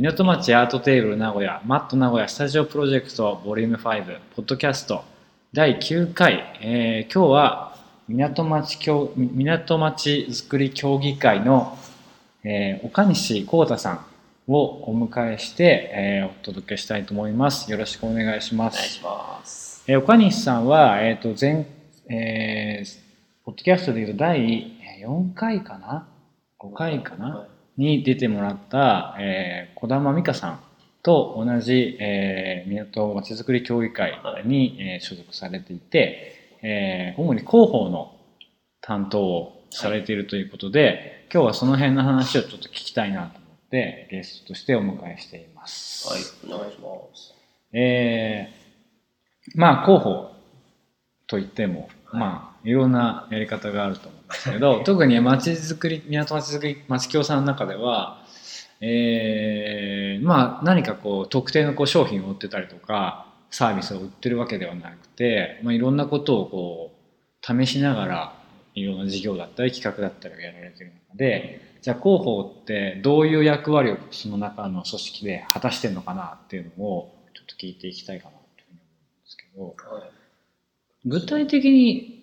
港町アートテーブル名古屋マット名古屋スタジオプロジェクトボリューム5ポッドキャスト。第9回、えー今日は港町協港町づくり協議会の、えー岡西幸太さんをお迎えして、えーお届けしたいと思います。よろしくお願いします。お願いします。えー岡西さんは、えー、と前、えーポッドキャストでいうと第4回かな？5回かな、はいに出てもらった、えー、小玉美香さんと同じ、えー、港まちづくり協議会に、えー所属されていて、えー主に広報の担当をされているということで、今日はその辺の話をちょっと聞きたいなと思ってゲストとしてお迎えしています。はい、お願いします。えーまあ広報といっても、はいまあいろんなやり方があると思うんですけど特に町づくり港町づくり町協さんの中では、えーまあ何かこう特定のこう商品を売ってたりとかサービスを売ってるわけではなくて、まあ、いろんなことをこう試しながらいろんな事業だったり企画だったりをやられてる中でじゃあ広報ってどういう役割をその中の組織で果たしてるのかなっていうのをちょっと聞いていきたいかなというふうに思うんですけどはい、具体的に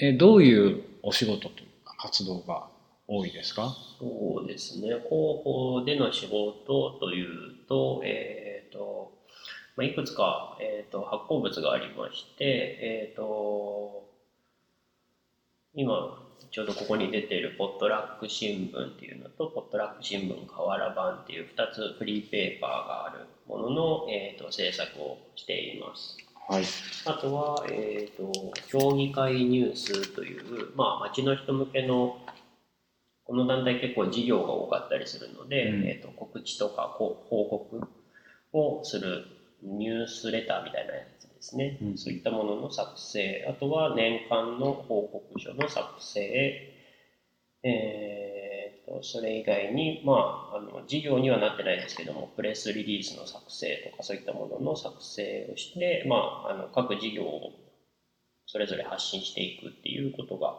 えどういうお仕事というか活動が多いですか？そうですね、広報での仕事というと、えっ、と、まあ、いくつか、えー、と発行物がありまして、えっ、と、今、ちょうどここに出ているポットラック新聞っていうのと、ポットラック新聞瓦版っていう2つフリーペーパーがあるものの、えー、と制作をしています。はい。あとは、えー、と協議会ニュースという、まあ、町の人向けのこの団体結構事業が多かったりするので、うん。えー、と告知とか報告をするニュースレターみたいなやつですね、うん。そういったものの作成。あとは年間の報告書の作成。えー、とそれ以外に、まあ、あの事業にはなってないですけどもプレスリリースの作成とかそういったものの作成をして、まあ、あの各事業をそれぞれ発信していくっていうことが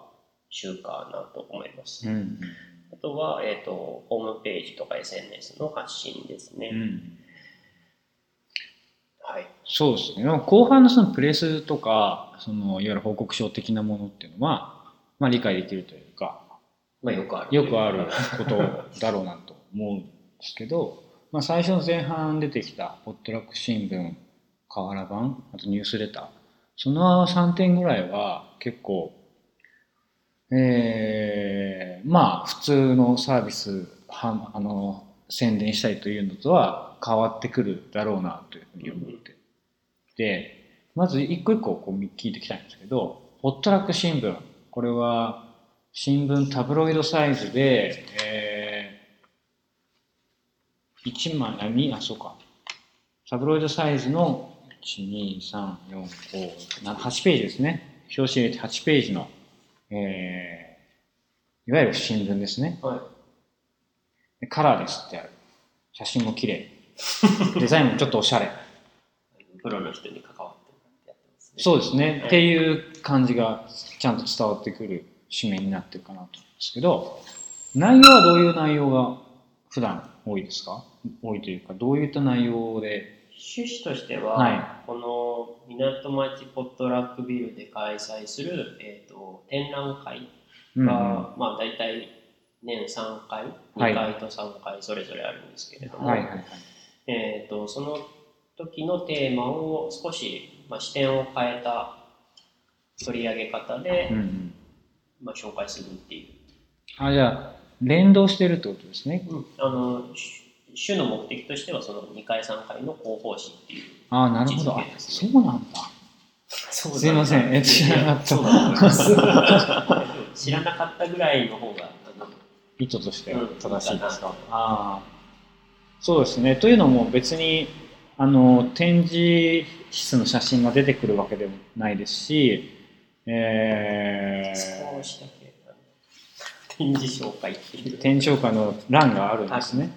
習慣なと思います。うんあとは、えー、とホームページとか SNS の発信ですね。うんはい、そうですね後半のそのプレスとかそのいわゆる報告書的なものっていうのは、まあ、理解できるというかまあ、よくある。よくあることだろうなと思うんですけど、まあ、最初の前半出てきたポットラック新聞瓦版あとニュースレターその3点ぐらいは結構えーまあ普通のサービスはあの宣伝したりというのとは変わってくるだろうなというふうに思ってでまず一個一個こう聞いていきたいんですけどポットラック新聞これは新聞タブロイドサイズで、えー、1枚、あ、2、あ、そうか。タブロイドサイズの1、2、3、4、5、7 8ページですね。表紙入れて8ページの、えー、いわゆる新聞ですね。はいでカラーですってある。写真も綺麗。デザインもちょっとおしゃれ。プロの人に関わってやってますね。そうですね。はいっていう感じがちゃんと伝わってくる紙面になってるかなと思うんですけど、内容はどういう内容が普段多いですか？多いというか、どういった内容で、趣旨としては、はこの港町ポットラックビルで開催する、えー、と展覧会うんが、はまあ、大体年3回、はい2回と3回それぞれあるんですけれども、いはいはい。えー、とその時のテーマを少し、まあ、視点を変えた取り上げ方で、うんうん、まあ、紹介するっていう、あ、じゃあ、連動してるってことですね。あの主主の目的としてはその2回3回の広報誌っていうあなるほど。あそうなんだ。そすいませんえ知らなかった知らなかったぐらいの方があの意図としてうん正しいですか。うんああ。そうですね。というのも別に、あの、展示室の写真が出てくるわけでもないですし、え少しだけ展示紹介っていうー、展示紹介の欄があるんですね。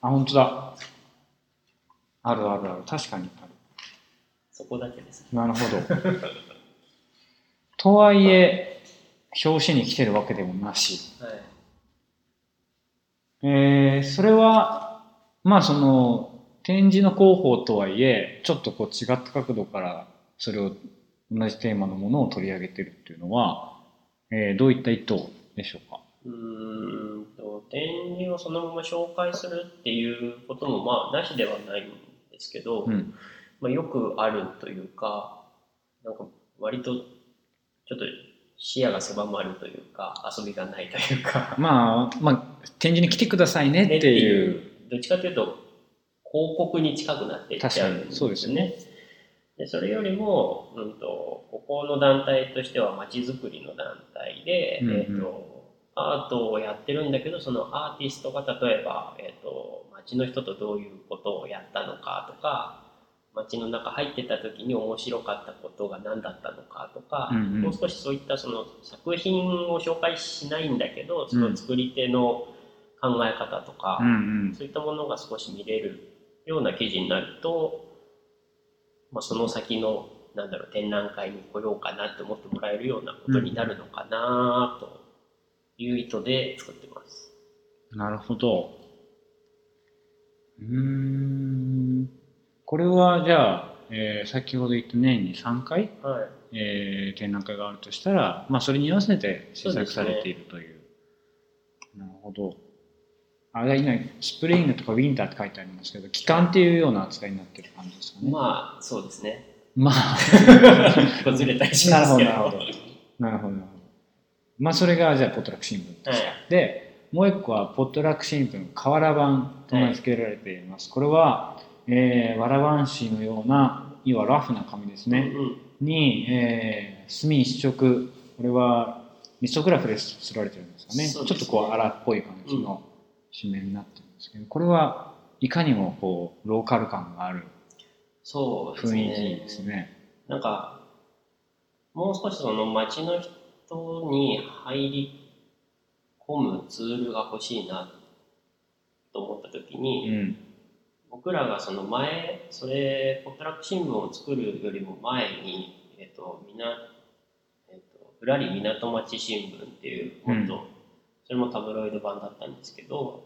あ、本当だ。あるあるある。確かにある。そこだけですなるほど。とはいえ、表紙に来てるわけでもなし。はいえーそれはまあその展示の広報とはいえちょっとこう違った角度からそれを同じテーマのものを取り上げてるっていうのは、えーどういった意図でしょうか？うーんと展示をそのまま紹介するっていうこともまあなしではないんですけど、うん。まあ、よくあるというかなんか割とちょっと視野が狭まるというか遊びがないというか。まあまあ展示に来てくださいねっていう。どっちかというと広告に近くなっていっちゃうん確かにそうですよねでそれよりも、うん、とここの団体としてはまちづくりの団体で、うんうん。えー、とアートをやってるんだけどそのアーティストが例えば、えー、と街の人とどういうことをやったのかとか街の中入ってた時に面白かったことが何だったのかとか、うんうん。もう少しそういったその作品を紹介しないんだけどその作り手の考え方とか、うんうん。そういったものが少し見れるような記事になると、まあ、その先のなんだろう展覧会に来ようかなって思ってもらえるようなことになるのかなという意図で作ってます。なるほど。うーん。これはじゃあ、えー先ほど言った年に3回、はい、えー展覧会があるとしたら、まあ、それに合わせて制作されているという。なるほど。あれ今、スプリングとかウィンターって書いてありますけど、期間っていうような扱いになってる感じですかね。まあそうですね。まあ、ずれたりしますけど。なるほど。なるほど。まあ、それがじゃあ、ポットラック新聞として。はで、もう一個は、ポットラック新聞、瓦版と名付けられています。これは、えー、わらばん紙のような、要はラフな紙ですね。うんうんに、えー、墨一色、これは、ミソグラフで刷られてるんですかね。ねちょっとこう、荒っぽい感じの紙面になってるんですけど、これはいかにもこう、ローカル感がある。雰囲気ですね。なんか、もう少しその街の人に入り込むツールが欲しいなと思った時に、うん。僕らがその前、それ、ポットラック新聞を作るよりも前に、えっ、と、みな、えっ、と、ぶらり港町新聞っていう、もっと、それもタブロイド版だったんですけど、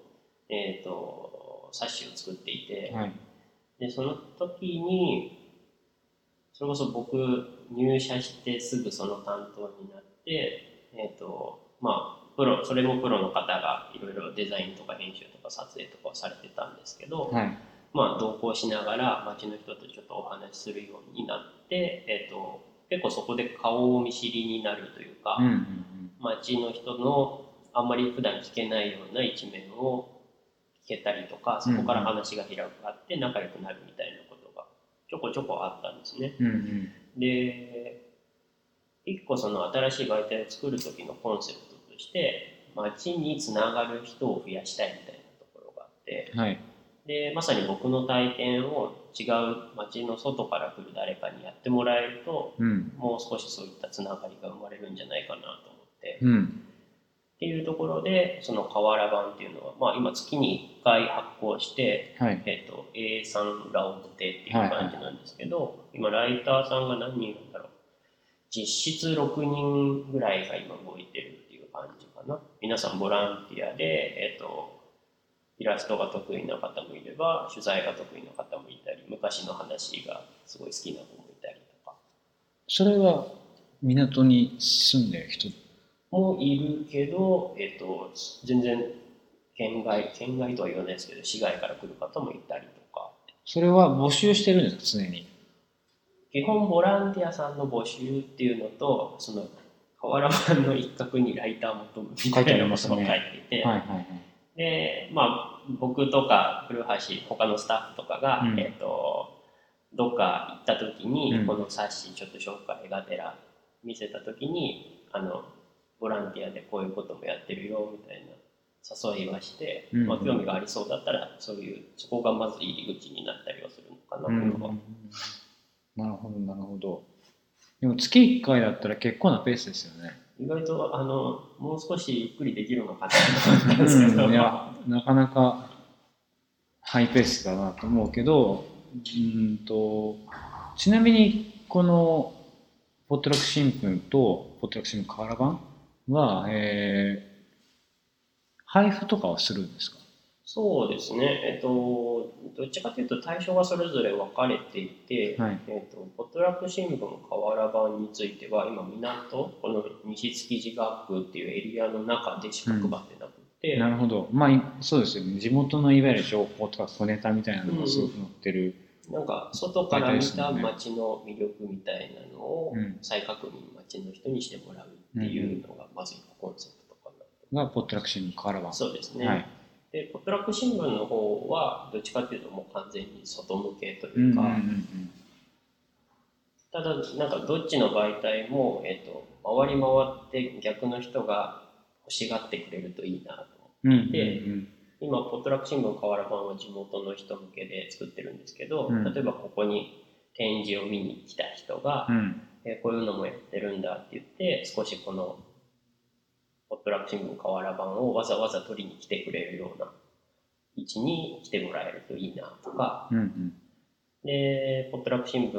えっ、と、冊子を作っていて、はい。で、その時に、それこそ僕、入社してすぐその担当になって、えっ、と、まあ、プロ、それもプロの方がいろいろデザインとか編集とか撮影とかをされてたんですけど、はい。まあ、同行しながら街の人とちょっとお話しするようになって、えっと結構そこで顔を見知りになるというか、うんうんうん。街の人のあんまり普段聞けないような一面を聞けたりとかそこから話が開くあって仲良くなるみたいなことがちょこちょこあったんですね。うんうん。で一個その新しい媒体を作る時のコンセプトとして街につながる人を増やしたいみたいなところがあって。はい。でまさに僕の体験を違う街の外から来る誰かにやってもらえるとうん。もう少しそういったつながりが生まれるんじゃないかなと思って、っうん。ていうところでその瓦版っていうのは、まあ、今月に1回発行して、はい。えっと A3 ラオズテっていう感じなんですけど、今ライターさんが何人いるんだろう。実質6人ぐらいが今動いてるっていう感じかな。皆さんボランティアで、えっとイラストが得意な方もいれば取材が得意な方もいたり昔の話がすごい好きな子もいたりとか。それは港に住んでる人もいるけど、えっと全然県外県外とは言わないですけど市外から来る方もいたりとか。それは募集してるんですか？常に。基本ボランティアさんの募集っていうのとその瓦版の一角にライター求むみたいなことも書いていて、はいはいはい。でまあ僕とか古橋他のスタッフとかが、うん。えっ、とどっか行った時に、うん。この冊子ちょっと紹介がてら見せた時にあのボランティアでこういうこともやってるよみたいな誘いはして、うんまあ、興味がありそうだったらそういうそこがまず入り口になったりはするのかなとういうのは、ん。なるほどなるほど。でも月1回だったら結構なペースですよね。意外とあのもう少しゆっくりできるのかなと思ったんですけど、うんいやなかなかハイペースだなと思うけどうんとちなみにこのポットラック新聞とポットラック新聞瓦版は、えー配布とかはするんですか？そうですね、えっと、どっちかというと対象がそれぞれ分かれていて、はい。えっと、ポトラック新聞河原版については今港この西築地学区っていうエリアの中でしか配って。なくて、なるほど。まあいそうですよね。地元のいわゆる情報とか小ネタみたいなのがすごく載ってる、なんか外から見た街の魅力みたいなのをうん。再確認街の人にしてもらうっていうのがまずコンセプトかな、がポットラック新聞河原版そうですね、はい。でポトラック新聞の方はどっちかっていうともう完全に外向けとうんうんいうか、うん。ただなんかどっちの媒体も、えっと回り回って逆の人が欲しがってくれるといいなとうんうんうんでうん今ポットラック新聞河原版は地元の人向けで作ってるんですけど、うん。例えばここに展示を見に来た人が、うん。えーこういうのもやってるんだって言って少しこのポットラック新聞河原版をわざわざ取りに来てくれるような位置に来てもらえるといいなとか。うんうん。でポットラック新聞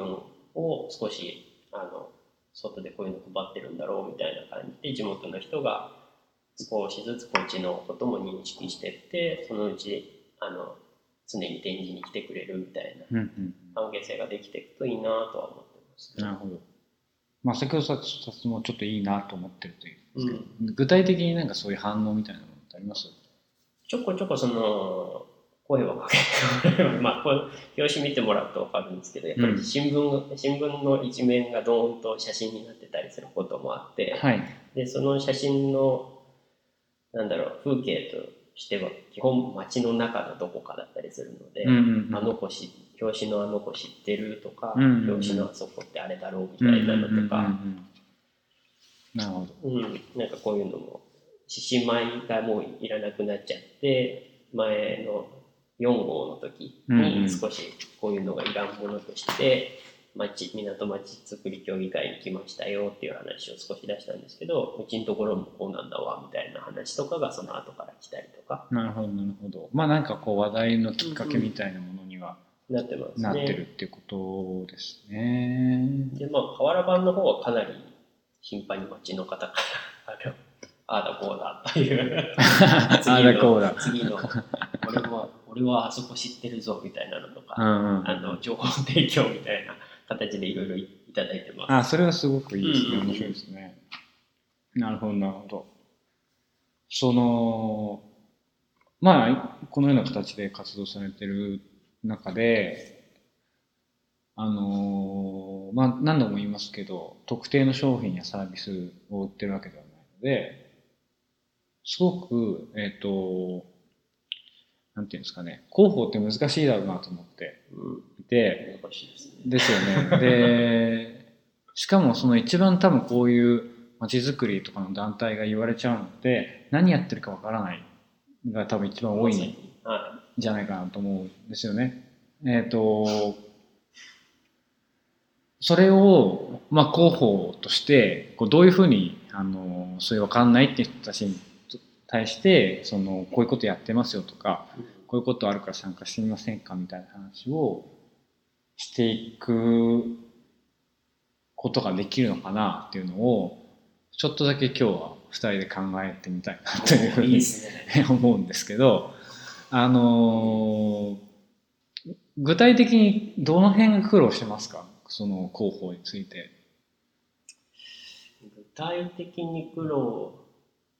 を少しあの外でこういうの配ってるんだろうみたいな感じで地元の人が少しずつこっちのことも認識してってそのうちあの常に展示に来てくれるみたいな関係性ができていくといいなとは思ってます、なるほど。まあ先ほどさつもちょっといいなと思ってるというんですけど、うん。具体的になんかそういう反応みたいなものってあります？ちょこちょこその声をかけてもらえば、まあ、表紙見てもらうと分かるんですけどやっぱうん。り新聞,、新聞の一面がドーンと写真になってたりすることもあって、はい。でその写真のなんだろう風景としては基本街の中のどこかだったりするので、あの子し表紙のあの子知ってるとか、表紙のあそこってあれだろうみたいなのとか、なるほど。うん、なんかこういうのも獅子舞がもういらなくなっちゃって前の4号の時に少しこういうのがいらんものとして町港町づくり協議会に来ましたよっていう話を少し出したんですけどうちのところもこうなんだわみたいな話とかがその後から来たりとかなるほどなるほどまあなんかこう話題のきっかけみたいなものにはなってますね。なってるっていうことですね。でまあ河原版の方はかなり頻繁に町の方からあのああだこうだという ああだこうだ。次の俺は俺はあそこ知ってるぞみたいなのとか、うんうん、あの情報提供みたいな形でいろいろいただいてます。あそれはすごくいいですね。面白いですね。なるほど、なるほど。その、まあ、このような形で活動されてる中で、あのーまあ、何度も言いますけど、特定の商品やサービスを売ってるわけではないので、すごく、えっ、と、なんていうんですかね、広報って難しいだろうなと思ってうん、いて、難しいですね。ですよね。で、しかもその一番多分こういう街づくりとかの団体が言われちゃうのって、何やってるかわからないが多分一番多いんはじゃないかなと思うんですよね。えっ、と、それを、まあ、広報として、こうどういうふうに、あの、それわかんないっていう人たちに対して、その、こういうことやってますよとか、い。こういうことあるから参加してみませんかみたいな話をしていくことができるのかなっていうのをちょっとだけ今日は2人で考えてみたいなというふうに。思うんですけどあのー具体的にどの辺が苦労してますか？その広報について。具体的に苦労、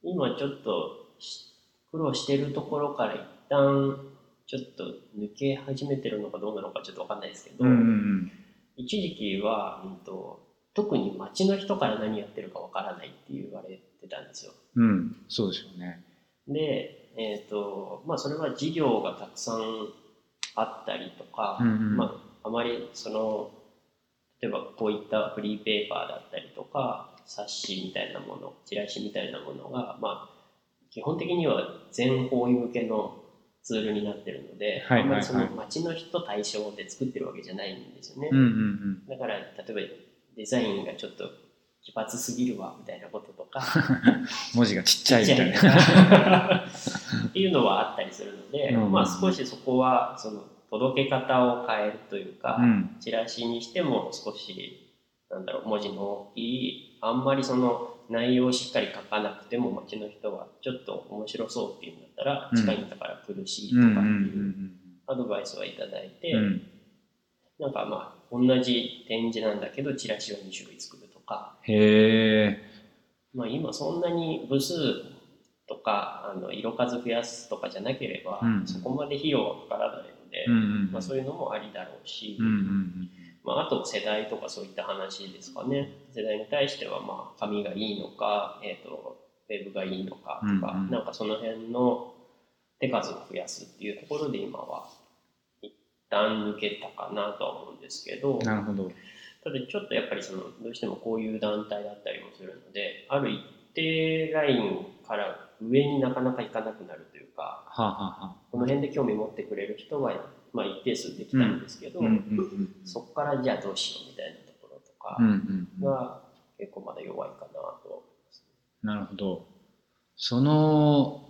今ちょっとし苦労してるところから一旦ちょっと抜け始めてるのかどうなのかちょっとわかんないですけど、うん一時期は、うんと、特に町の人から何やってるかわからないって言われてたんですよ。うん、うん、そうでしょうね。で、えっ、と、まあそれは事業がたくさんあったりとか、うんうんまああまりその、例えばこういったフリーペーパーだったりとか、冊子みたいなもの、チラシみたいなものが、まあ基本的には全方位向けのツールになってるので、はいはいはいあんまりその町の人対象で作ってるわけじゃないんですよね。うんうんだから例えばデザインがちょっと奇抜すぎるわみたいなこととか、うん。文字がちっちゃいみたいな。な。っていうのはあったりするので、うんまあ少しそこはその届け方を変えるというか、うんチラシにしても少しなんだろう文字の大きいあんまりその内容をしっかり書かなくても街の人はちょっと面白そうっていうんだったら、うん。近いんだから苦しいとうんかってうんいうアドバイスはいただいて、うん。うんなんかまあ同じ展示なんだけどチラシを2種類作るとか、へえ。まあ、今そんなに部数とかあの色数増やすとかじゃなければ、うん。そこまで費用はかからないので、うんうんまあ、そういうのもありだろうし、うんうんまあ、あと世代とかそういった話ですかね。世代に対してはまあ紙がいいのか、えー、とウェブがいいのかとか、うんうん。なんかその辺の手数を増やすっていうところで今は一旦抜けたかなとは思うんですけど。なるほど。ただちょっとやっぱりそのどうしてもこういう団体だったりもするのである一定ラインから上になかなかいかなくなるというかはあ、はあはこの辺で興味持ってくれる人は、まあ、一定数できたんですけど、そこからじゃあどうしようみたいなところとかが結構まだ弱いかなと思います。なるほど。その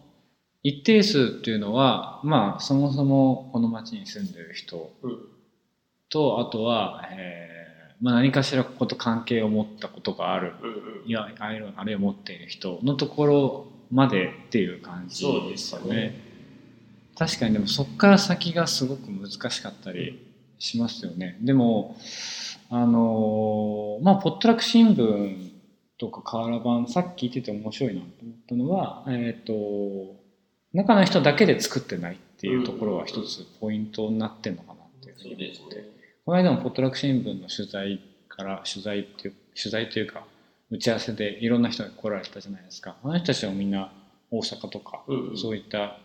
一定数っていうのはまあそもそもこの町に住んでる人うん。とあとは、えーまあ、何かしらここと関係を持ったことがある。うんうん。いやあるいは持っている人のところまでっていう感じそうでですすよよね。ね。確かにでもそこから先がすごく難しかったりしますよね。でもあのまあポットラック新聞とか瓦版さっき言ってて面白いなと思ったのはえっ、と中の人だけで作ってないっていうところは一つポイントになってるのかなっていうふうに思って。ですね。この間もポットラック新聞の取材から取材っていう取材というか打ち合わせでいろんな人が来られたじゃないですかあの人たちはみんな大阪とか、そういった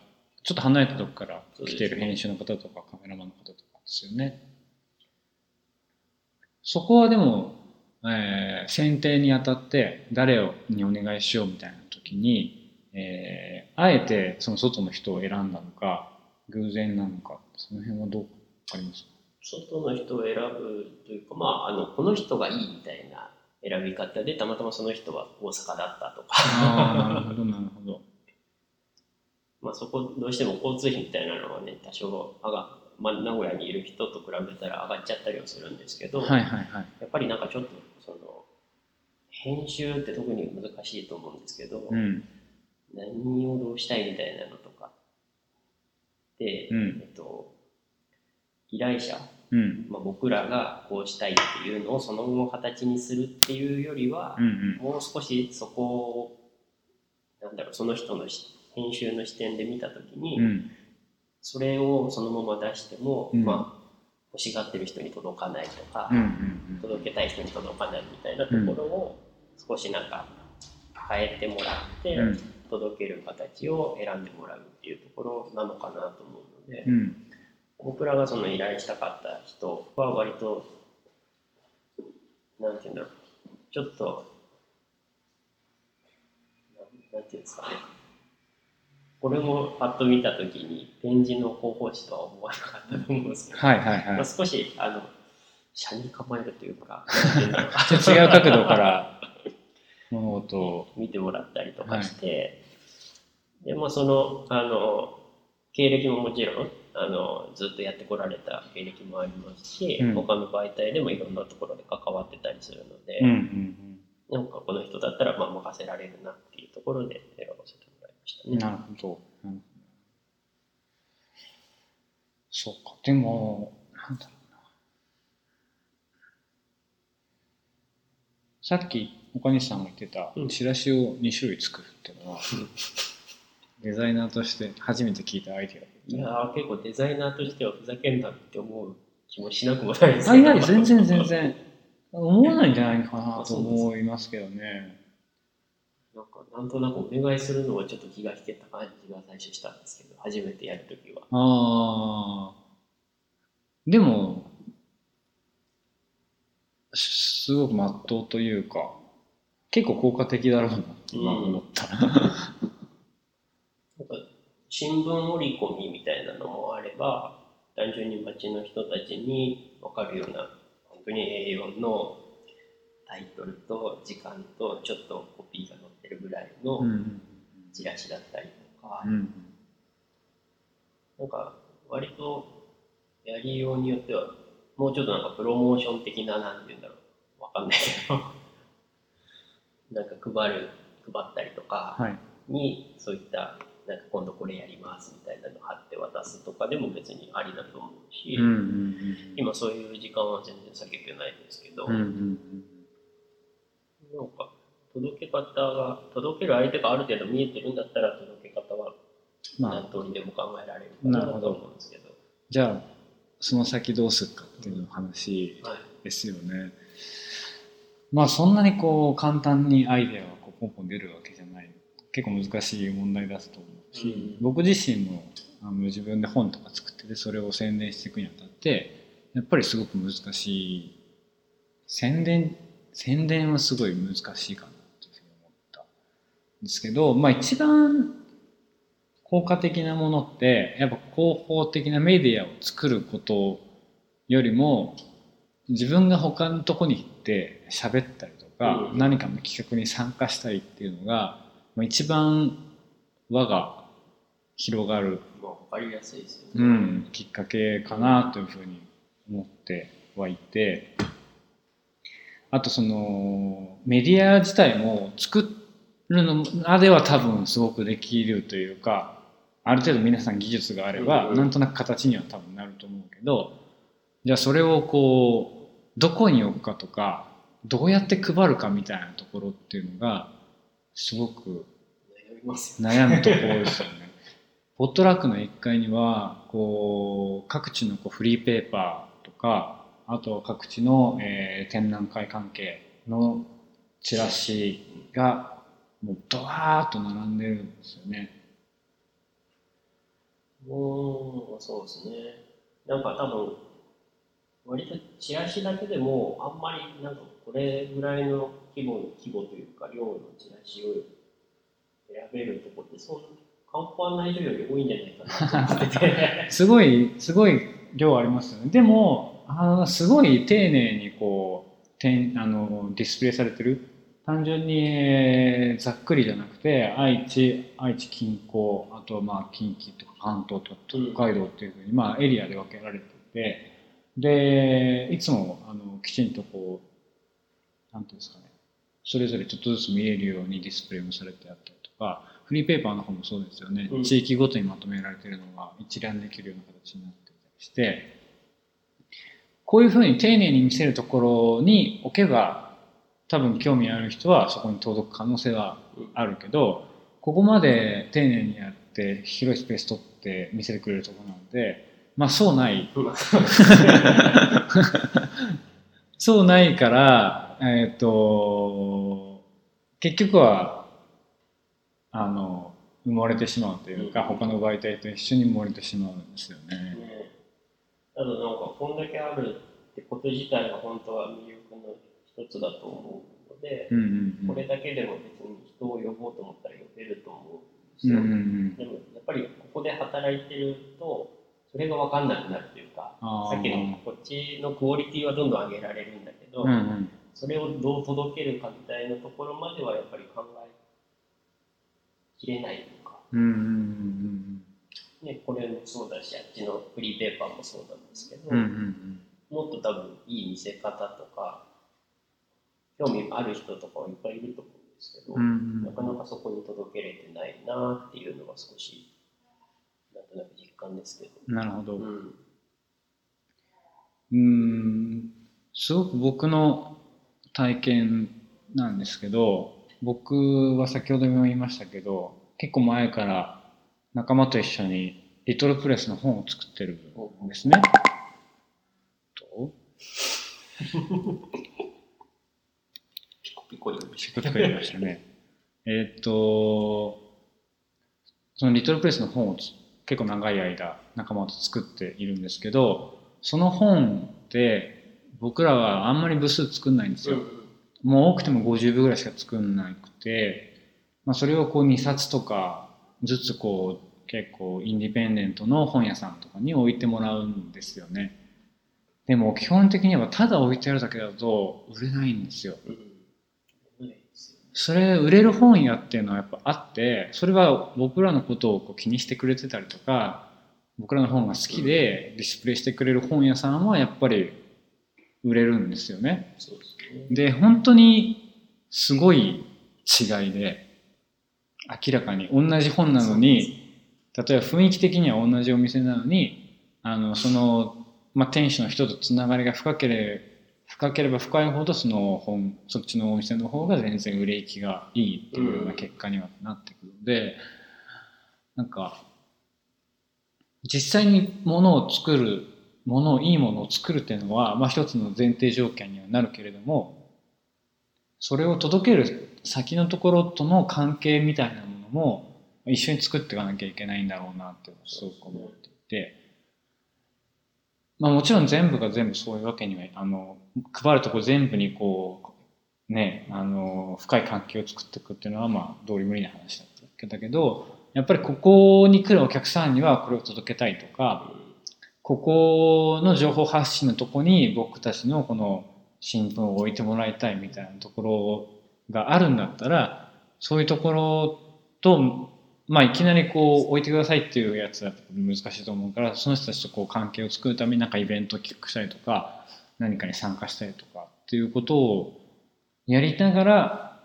ちょっと離れたとこから来てる編集の方とかカメラマンの方とかですよね。そこはでも、えー選定にあたって誰をにお願いしようみたいな時に、えーあえてその外の人を選んだのか偶然なのかその辺はどうあります？か外の人を選ぶというか、まあ、あのこの人がいいみたいな選び方でたまたまその人は大阪だったとか、なるほど、なるほど。まあそこどうしても交通費みたいなのはね多少上が、まあ、名古屋にいる人と比べたら上がっちゃったりはするんですけど、はいはいはい。やっぱりなんかちょっとその編集って特に難しいと思うんですけど、うん。何をどうしたいみたいなのとかで、うんえっと、依頼者、うん。まあ、僕らがこうしたいっていうのをその後形にするっていうよりはう、んもう少しそこをなんだろうその人のし編集の視点で見た時に、うん。うん。それをそのまま出しても、うんまあ欲しがってる人に届かないとか、うんうん届けたい人に届かないみたいなところを少しなんか変えてもらって、うん。うん。届ける形を選んでもらうっていうところなのかなと思うので、うん。僕らがその依頼したかった人は割となんて言うんだろうちょっとなんなんていうんですかねこれもパッと見た時に展示の広報誌とは思わなかったと思うんですけど、はいはい。まあ、はい。少しあの車に構えるというか違う角度から物事を。見てもらったりとかして、でもそのあの経歴ももちろんあのずっとやってこられた経歴もありますし、うん。他の媒体でもいろんなところで関わってたりするので、うんうんなんかこの人だったらまあ任せられるなっていうところで選ばせてもらいましたね。うん。なるほど。うんそうか。でも、なんだろうな。さっき岡西さんが言ってたうんチラシを2種類作るっていうのは、デザイナーとして初めて聞いたアイデアいやー結構デザイナーとしてはふざけんなって思う気もしなくもないですあいや全然全然思わないんじゃないかなと思いますけどねなんかなんとなくお願いするのはちょっと気が引けた感じが最初したんですけど初めてやるときは。ああでもすすごくまっとうというか結構効果的だろうなって今思った、なんか新聞折り込みみたいなのもあれば単純に街の人たちに分かるような本当に A4 のタイトルと時間とちょっとコピーが載ってるぐらいのうんチラシだったりとか、うんなんか割とやりようによってはもうちょっとなんかプロモーション的ななんて言うんだろう。わかんないけど。なんか配る配ったりとかはい。にそういったなんか今度これやりますみたいなの貼って渡すとかでも別にありだと思うし、うんうんうん今そういう時間は全然避けてないんですけど、うんうんうん。なんか届け方が届ける相手がある程度見えてるんだったら届け方はまあ。何通りでも考えられる。かなと思うんですけど。じゃあその先どうするかっていう話はい。ですよね。まあそんなにこう簡単にアイデアがこうポンポン出るわけじゃない。結構難しい問題だと思うし、うん。僕自身もあの自分で本とか作っててそれを宣伝していくにあたってやっぱりすごく難しい。宣伝宣伝はすごい難しいかなというふうに思ったんですけどまあ一番効果的なものってやっぱ広報的なメディアを作ることよりも自分が他のとこに行って喋ったりとか、うん何かの企画に参加したりっていうのがまあ一番輪が広がる、まあ、分かりやすいですよね。うん、きっかけかなというふうに思ってはいてあとそのメディア自体も作るのまでは多分すごくできるというかある程度皆さん技術があればうんなんとなく形には多分なると思うけどじゃあそれをこうどこに置くかとかどうやって配るかみたいなところっていうのがすごく悩むところですよね。ポットラックの1階にはこう各地のこうフリーペーパーとかあと各地の、えー展覧会関係のチラシがもうドワーッと並んでるんですよね。もう、そうですね。なんか多分、割とチラシだけでも、あんまりなんかこれぐらいの規模規模というか、量のチラシを選べるとこって、そん観光案内所より多いんじゃないかなと思ってて。すごいすごい量ありますよね。でもあのすごい丁寧にこうてんあのディスプレイされてる単純に、えーざっくりじゃなくて愛知愛知近郊あとまあ近畿とか関東とかうん北海道っていうふうに、まあ、エリアで分けられててでいつもあのきちんとこうなんていうんですかねそれぞれちょっとずつ見れるようにディスプレイもされてあったりとかフリーペーパーの方もそうですよね、うん。地域ごとにまとめられてるのが一覧できるような形になってたりしてこういうふうに丁寧に見せるところに置けば多分興味ある人はそこに届く可能性はあるけどここまで丁寧にやって広いスペース取って見せてくれるところなんでまあそうない。そうないからえっ、と結局はあの埋もれてしまうというか、うん。他の媒体と一緒に埋もれてしまうんですよね。ねただなんかこんだけあるってこと自体が本当は魅力の一つだと思うので、うんうんうん。これだけでも別に人を呼ぼうと思ったら呼べると思うんですよ。うんうんうん。でもやっぱりここで働いてるとそれが分かんなくなるというかさっきのこっちのクオリティはどんどん上げられるんだけど、うんうん。それをどう届けるかみたいなところまではやっぱり考えきれないというか、うんうんうんね、これもそうだしあっちのフリーペーパーもそうなんですけど、うんうんうん。もっと多分いい見せ方とか興味ある人とかはいっぱいいると思うんですけど、うんうんなかなかそこに届けれてないなっていうのは少しなんとなく実感ですけど。なるほど。うんすごく僕の体験なんですけど僕は先ほども言いましたけど結構前から仲間と一緒にリトルプレスの本を作ってるんですね。と ピコピコ言いまピしたしたね。えーっとそのリトルプレスの本をつ結構長い間仲間と作っているんですけどその本って僕らはあんまり部数作んないんですよ。もう多くても50部ぐらいしか作んなくて、まあ、それをこう2冊とかずつこう結構インディペンデントの本屋さんとかに置いてもらうんですよね。でも基本的にはただ置いてあるだけだと売れないんですよ。うんないですよそれ売れる本屋っていうのはやっぱあってそれは僕らのことをこう気にしてくれてたりとか僕らの本が好きでディスプレイしてくれる本屋さんはやっぱり売れるんですよね。で本当にすごい違いで明らかに同じ本なのに例えば雰囲気的には同じお店なのにあのその、まあ、店主の人とつながりが深ければ深ければ深いほどその本そっちのお店の方が全然売れ行きがいいっていうような結果にはなってくるので、なんか実際にものを作るものをいいものを作るっていうのは、まあ、一つの前提条件にはなるけれどもそれを届ける先のところとの関係みたいなものも一緒に作っていかなきゃいけないんだろうなってすごく思っていて。まあもちろん全部が全部そういうわけには、あの、配るとこ全部にこう、ね、あの、深い関係を作っていくっていうのは、まあ、道理無理な話だったけど、やっぱりここに来るお客さんにはこれを届けたいとか、ここの情報発信のとこに僕たちのこの新聞を置いてもらいたいみたいなところがあるんだったら、そういうところとまあ、いきなりこう置いてくださいっていうやつだと難しいと思うからその人たちとこう関係を作るためになんかイベントを企画したりとか何かに参加したりとかっていうことをやりながら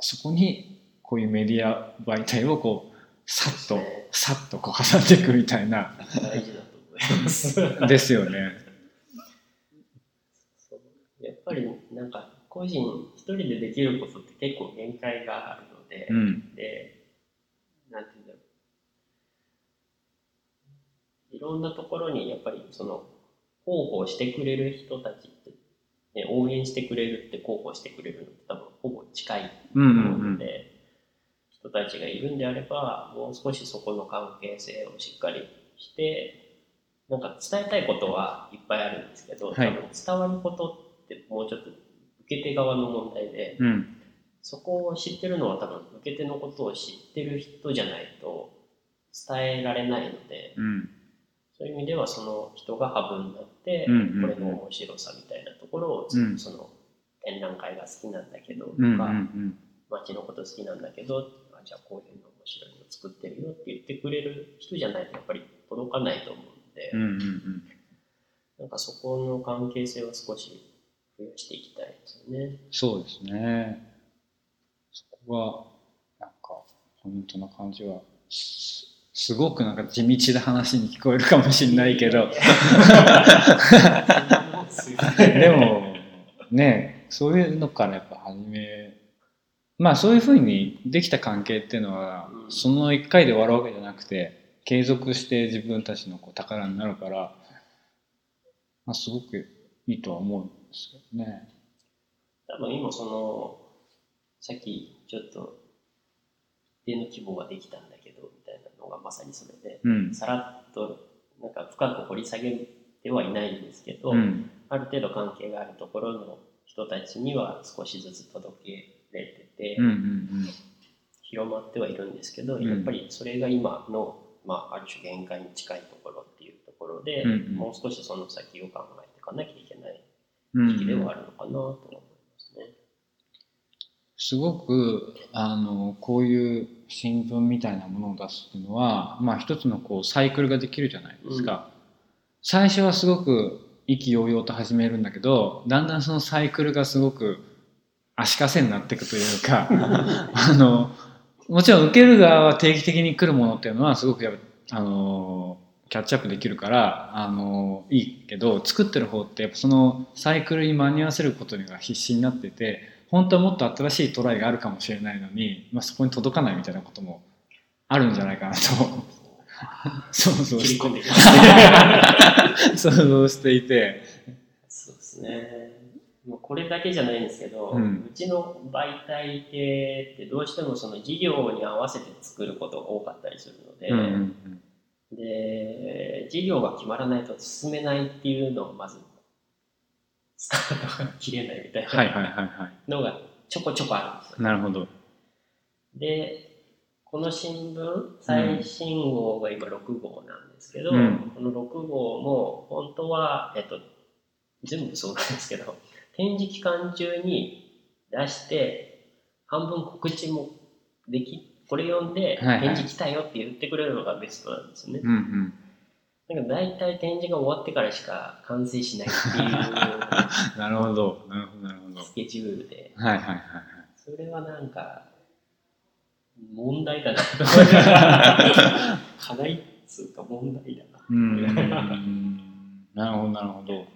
そこにこういうメディア媒体をこうさっとさっとこう挟んでいくみたいな大事だと思います。ですよね。やっぱりなんか個人一人でできることって結構限界があるので、うん、でいろんなところにやっぱりその広報してくれる人たちって、ね、応援してくれるって広報してくれるのって多分ほぼ近いと思うので、人たちがいるんであればもう少しそこの関係性をしっかりしてなんか伝えたいことはいっぱいあるんですけど、多分伝わることってもうちょっと受け手側の問題で、うん、そこを知ってるのは多分受け手のことを知ってる人じゃないと伝えられないので、うんそういう意味ではその人がハブになって、これの面白さみたいなところを、うん、その展覧会が好きなんだけどとか、うんうんうん、街のこと好きなんだけどあじゃあこういうの面白いの作ってるよって言ってくれる人じゃないとやっぱり届かないと思うんで、うんうんうん、なんかそこの関係性を少し増やしていきたいですよね。そうですね。そこがなんかポイントな感じはすごくなんか地道な話に聞こえるかもしれないけど でもねそういうのからやっぱ始めまあそういうふうにできた関係っていうのはその1回で終わるわけじゃなくて継続して自分たちのこう宝になるから、まあ、すごくいいとは思うんですけどね。多分今そのさっきちょっと一定の規模ができたんだのがまさにそれで、うん、さらっとなんか深く掘り下げてはいないんですけど、うん、ある程度関係があるところの人たちには少しずつ届けれてて、うんうんうん、広まってはいるんですけど、やっぱりそれが今の、まあ、ある種限界に近いところっていうところで、うんうん、もう少しその先を考えていかなきゃいけない時期ではあるのかなと思いますね。すごくあのこういう新聞みたいなものを出すっていうのは、まあ、一つのこうサイクルができるじゃないですか、うん、最初はすごく意気揚々と始めるんだけどだんだんそのサイクルがすごく足かせになっていくというか あのもちろん受ける側は定期的に来るものっていうのはすごくやあのキャッチアップできるからあのいいけど作ってる方ってやっぱそのサイクルに間に合わせることには必死になってて本当はもっと新しいトライがあるかもしれないのに、まあ、そこに届かないみたいなこともあるんじゃないかなと。想像して想像していて。そうですね。もうこれだけじゃないんですけど、うん、うちの媒体系ってどうしてもその事業に合わせて作ることが多かったりするので、うんうんうん、で事業が決まらないと進めないっていうのをまず 切れないみたいな。のがちょこちょこあるんですよ、なるほど。で、この新聞、最新号が今6号なんですけど、うん、この6号も本当は、えっと、全部そうなんですけど、展示期間中に出して、半分告知もでき、これ読んで展示来たよって言ってくれるのがベストなんですよね。うんうんなんか大体展示が終わってからしか完成しないっていう なるほど。なるほど。なるほどスケジュールで。はいはいはいはい。それはなんか、問題だな。課題っつうか問題だな。うん。なるほどなるほど。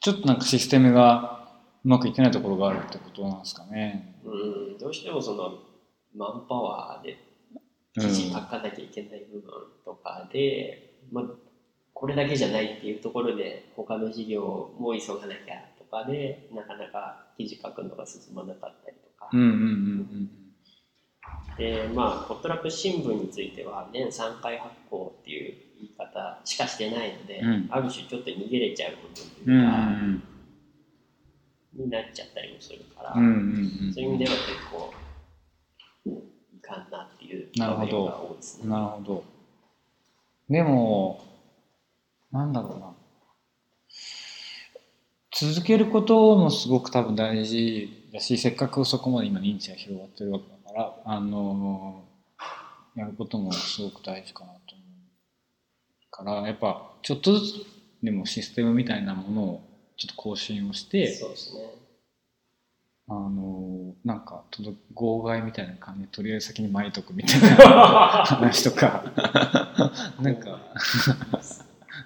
ちょっとなんかシステムがうまくいってないところがあるってことなんですかね。うん、どうしてもその、マンパワーで記事書かなきゃいけない部分とかで、まあ、これだけじゃないっていうところで他の事業も急がなきゃとかでなかなか記事書くのが進まなかったりとか、うんうんうんでまあポットラック新聞については年3回発行っていう言い方しかしてないので、うん。ある種ちょっと逃げれちゃう部分とうんういうか、んになっちゃったりもするから、うんうんうんそういう意味では結構いかんなっていうなるほど場面が多いですね。なるほどでもなんだろうな続けることもすごく多分大事だしせっかくそこまで今認知が広がってるわけだからあのやることもすごく大事かなと思うからやっぱちょっとずつでもシステムみたいなものをちょっと更新をしてそうですね。あのなんか届号外みたいな感じでとりあえず先に巻いとくみたいな 話とか なんか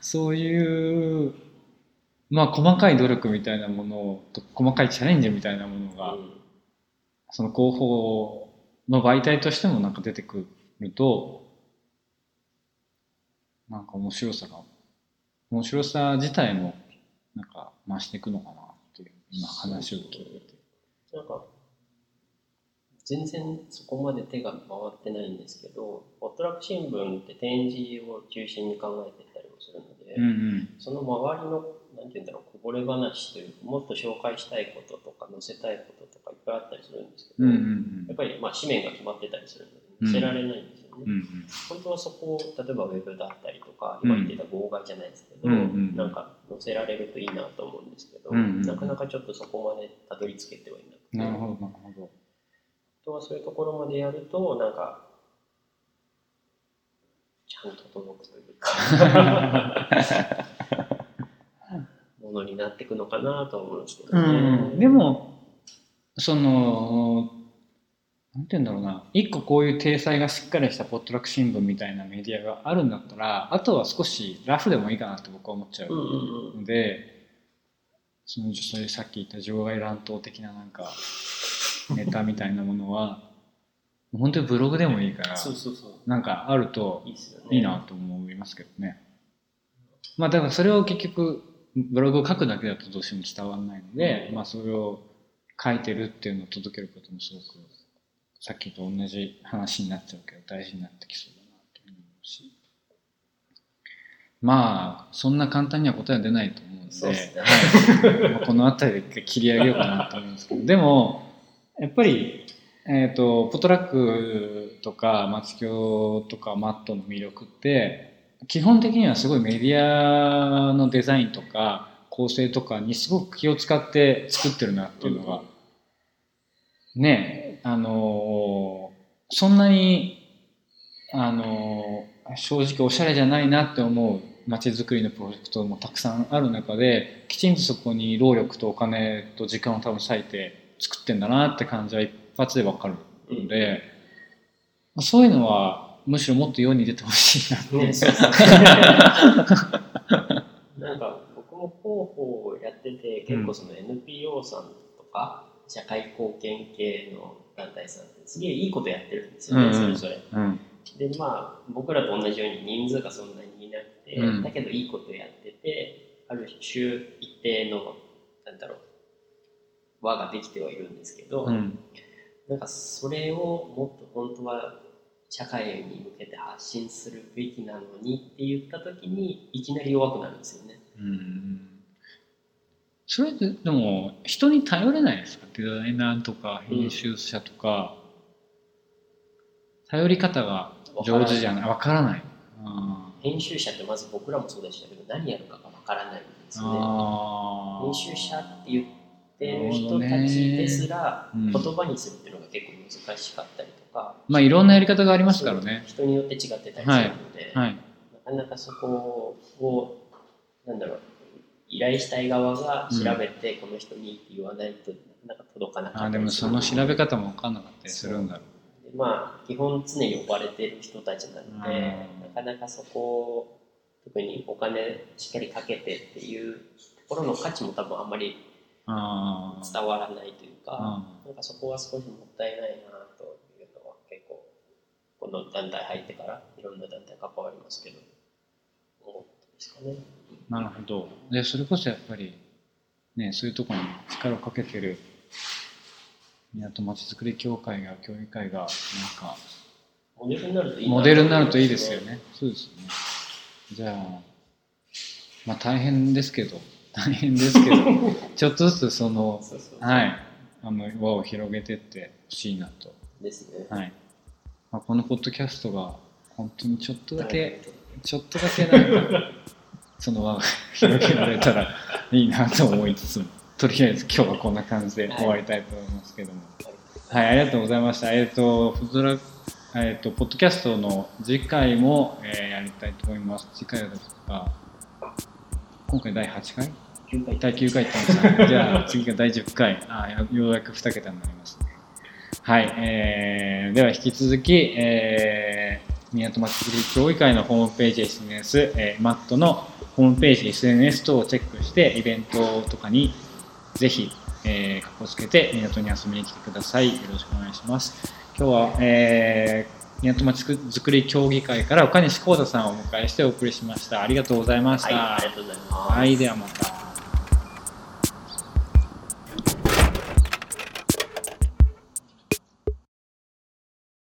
そういうまあ細かい努力みたいなものをと細かいチャレンジみたいなものが、うんその広報の媒体としてもなんか出てくるとなんか面白さが面白さ自体もなんか増していくのかなっていう今話を聞いてて。なんか、全然そこまで手が回ってないんですけど、ポットラック新聞って展示を中心に考えてたりもするので、うんうん。その周りの、なんて言うんだろう、こぼれ話というか、もっと紹介したいこととか、載せたいこととかいっぱいあったりするんですけど、うんうんやっぱりまあ紙面が決まってたりするので、載せられないんですよね。うんうん本当はそこを、例えばウェブだったりとか、今言ってた号外じゃないですけど、うんうんなんか載せられるといいなと思うんですけど、うんうんなかなかちょっとそこまでたどり着けてはいなくて。なるほどなるほど。あとはそういうところまでやると、なんか、ちゃんと届くというか、ものになっていくのかなと思うんですけどね。で、もそのなんて言うんだろうな一個こういう体裁がしっかりしたポットラック新聞みたいなメディアがあるんだったらあとは少しラフでもいいかなって僕は思っちゃううんうんうん。ので、そのそれさっき言った場外乱闘的ななんかネタみたいなものは本当にブログでもいいからそうそうそう。なんかあるといいなと思いますけどね。まあだからそれを結局ブログを書くだけだとどうしても伝わらないので、うんまあそれを書いてるっていうのを届けることもすごくさっきと同じ話になっちゃうけど大事になってきそうだなっていうふうに思うし。まあそんな簡単には答えは出ないと思うので。そうでこの辺りで一回切り上げようかなと思うんですけど。でもやっぱりえー、とポトラックとか松京とかマットの魅力って基本的にはすごいメディアのデザインとか構成とかにすごく気を使って作ってるなっていうのが、ねあのーそんなに、あのー正直おしゃれじゃないなって思う街づくりのプロジェクトもたくさんある中できちんとそこに労力とお金と時間を多分割いて作ってんだなって感じは一発でわかるので、まあそういうのはむしろもっと世に出てほしいなって、なんか僕も広報をやってて結構その NPO さんとか社会貢献系の団体さんってす。げえいいことやってるんですよね、うん。うんそれぞれ。うん。でまあ僕らと同じように人数がそんなにいなくて、うん。だけどいいことやっててある種一定のなんだろう輪ができてはいるんですけど、うん。なんかそれをもっと本当は社会に向けて発信するべきなのにって言った時にいきなり弱くなるんですよね。うんそれってでも人に頼れないですか？デザイナーとか編集者とか、頼り方が上手じゃない。わからない。あー編集者ってまず僕らもそうでしたけど何やるかがわからないんですね。編集者って言ってる人たちですら言葉にするっていうのが結構難しかったりとか、まあいろんなやり方がありますからね。人によって違ってたりするので、はい。なかなかそこをなんだろう依頼したい側が調べて、この人にって言わないとなんか届かなかったあでもその調べ方も分かんなかったりするんだろう。でまあ基本常に呼ばれてる人たちなので、うん。なかなかそこを特にお金しっかりかけてっていうところの価値も多分あんまり伝わらないというか、あなんかそこは少しもったいないなというのは結構この団体入ってからいろんな団体関わりますけどですかね。なるほどでそれこそやっぱりねそういうところに力をかけてる港まちづくり協会が協議会がなんかモデルになるといいなモデルになるといいですよね。そうですよね。じゃあ、まあ大変ですけど、大変ですけど、ちょっとずつその、そうそうはい、あの輪を広げてってほしいなと。ですね。はい。まあ、このポッドキャストが本当にちょっとだけ、ちょっとだけなんか、その輪が 広げられたらいいなと思いつつも、とりあえず今日はこんな感じで終わりたいと思いますけども。はい、ありがとうございました。えっ、と、フットラえっ、と、ポッドキャストの次回も、えーやりたいと思います。次回ですが、今回第8回？9回第9回ってましたね。じゃあ次が第10回。あやようやく2桁になりますね。はい、えー、では引き続き、えー、港町づくり協議会のホームページ、SNS、えー、マットのホームページ、SNS 等をチェックして、イベントとかにぜひ、えー、かっこつけて港に遊びに来てください。よろしくお願いします。今日は、えー、港町づくり協議会から岡西幸太さんをお迎えしてお送りしました。ありがとうございましはい、た。ありがとうございます。はい、ではまた。